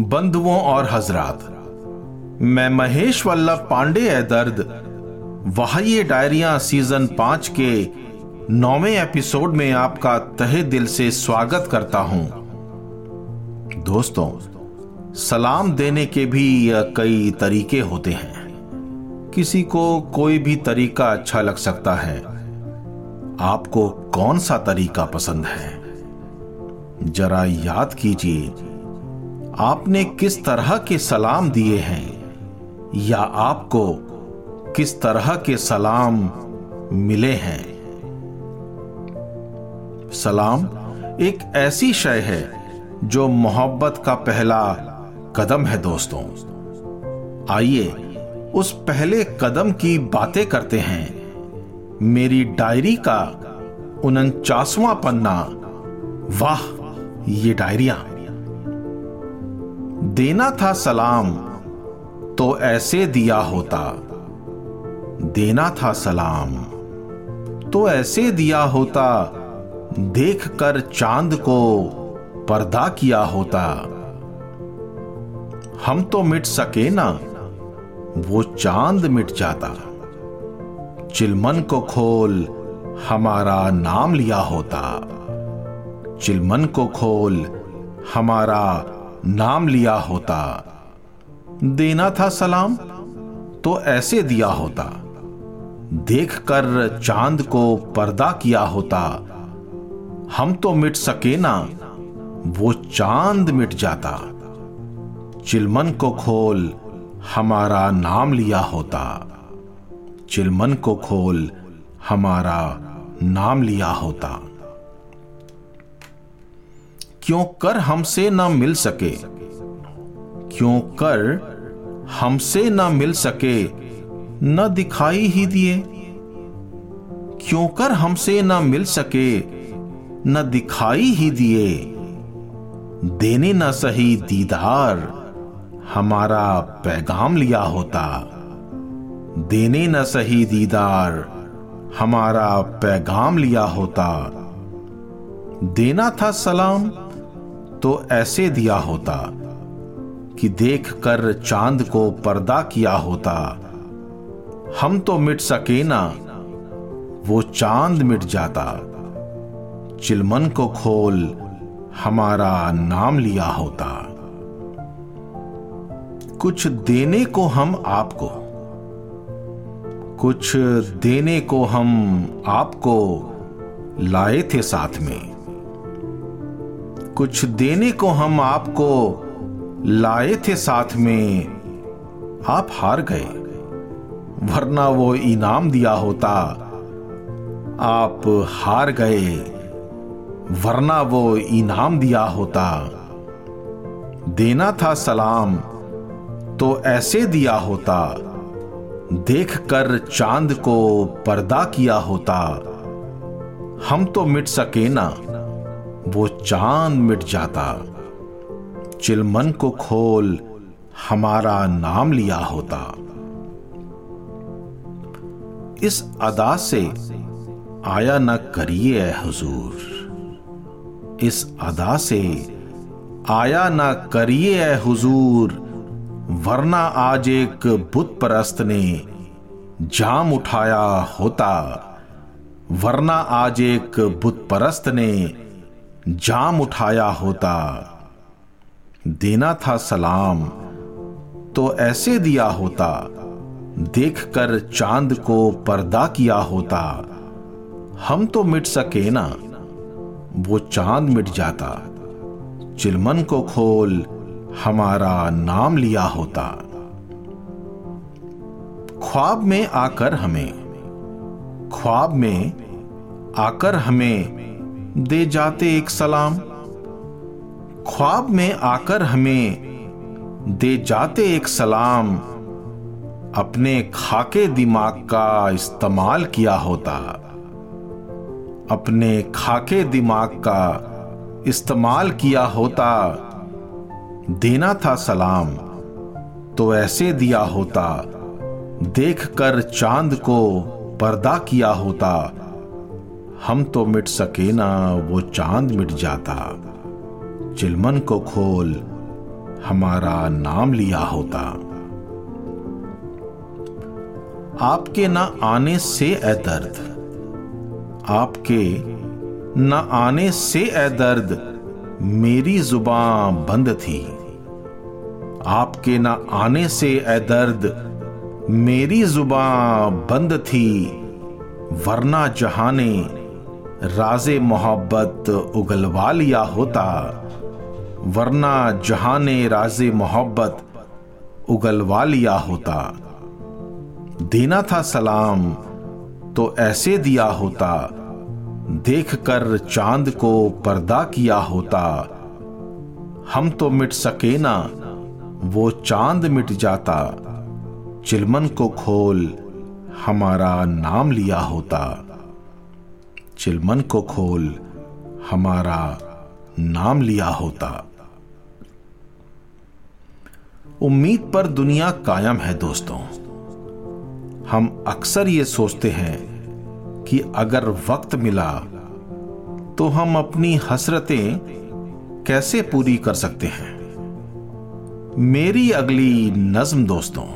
बंधुओं और हजरात। मैं महेश वल्लभ पांडे है दर्द वहाइये डायरिया सीज़न पाँच के नौवे एपिसोड में आपका तहे दिल से स्वागत करता हूँ। दोस्तों, सलाम देने के भी कई तरीके होते हैं। किसी को कोई भी तरीका अच्छा लग सकता है। आपको कौन सा तरीका पसंद है? जरा याद कीजिए आपने किस तरह के सलाम दिए हैं? या आपको किस तरह के सलाम मिले हैं? सलाम एक ऐसी शय है जो मोहब्बत का पहला कदम है दोस्तों। आइए उस पहले कदम की बातें करते हैं। मेरी डायरी का उनचासवां पन्ना। वाह, ये डायरिया। देना था सलाम तो ऐसे दिया होता। देना था सलाम तो ऐसे दिया होता। देखकर चाँद को पर्दा किया होता। हम तो मिट सके ना, वो चाँद मिट जाता। चिलमन को खोल हमारा नाम लिया होता। चिलमन को खोल हमारा नाम लिया होता। देना था सलाम तो ऐसे दिया होता। देख कर चाँद को पर्दा किया होता। हम तो मिट सके ना, वो चाँद मिट जाता। चिलमन को खोल हमारा नाम लिया होता। चिलमन को खोल हमारा नाम लिया होता। क्यों कर हमसे ना मिल सके? क्यों कर हमसे ना मिल सके? न दिखाई ही दिए। क्यों कर हमसे ना मिल सके? न दिखाई ही दिए। देने न सही दीदार हमारा पैगाम लिया होता। देने न सही दीदार हमारा पैगाम लिया होता। देना था सलाम तो ऐसे दिया होता कि देख कर चाँद को पर्दा किया होता। हम तो मिट सके ना, वो चाँद मिट जाता। चिलमन को खोल हमारा नाम लिया होता। कुछ देने को हम आपको, कुछ देने को हम आपको लाए थे साथ में। कुछ देने को हम आपको लाए थे साथ में, आप हार गए। वरना वो इनाम दिया होता। आप हार गए, वरना वो इनाम दिया होता। देना था सलाम तो ऐसे दिया होता। देखकर चाँद को पर्दा किया होता। हम तो मिट सके ना। वो चाँद मिट जाता। चिलमन को खोल हमारा नाम लिया होता। इस अदा से आया न करिए हुजूर। इस अदा से आया न करिए हुजूर, वरना आज एक बुत परस्त ने जाम उठाया होता। वरना आज एक बुत परस्त ने जाम उठाया होता। देना था सलाम तो ऐसे दिया होता। देखकर चाँद को पर्दा किया होता। हम तो मिट सके ना, वो चाँद मिट जाता। चिलमन को खोल हमारा नाम लिया होता। ख्वाब में आकर हमें, ख्वाब में आकर हमें दे जाते एक सलाम। ख्वाब में आकर हमें दे जाते एक सलाम। अपने खाके दिमाग का इस्तेमाल किया होता। अपने खाके दिमाग का इस्तेमाल किया होता। देना था सलाम तो ऐसे दिया होता। देखकर चाँद को पर्दा किया होता। हम तो मिट सके ना, वो चाँद मिट जाता। चिलमन को खोल, हमारा नाम लिया होता। आपके ना आने से ए दर्द, आपके ना आने से ए दर्द, मेरी ज़ुबान बंद थी। आपके ना आने से ए दर्द, मेरी ज़ुबान बंद थी। वरना जहाने राजे मोहब्बत उगलवा लिया होता, वरना जहाँ ने राजे मोहब्बत उगलवा लिया होता। देना था सलाम तो ऐसे दिया होता। देख कर चाँद को पर्दा किया होता। हम तो मिट सके ना, वो चाँद मिट जाता। चिलमन को खोल हमारा नाम लिया होता। चिलमन को खोल हमारा नाम लिया होता। उम्मीद पर दुनिया कायम है दोस्तों। हम अक्सर ये सोचते हैं कि अगर वक्त मिला तो हम अपनी हसरतें कैसे पूरी कर सकते हैं। मेरी अगली नज्म दोस्तों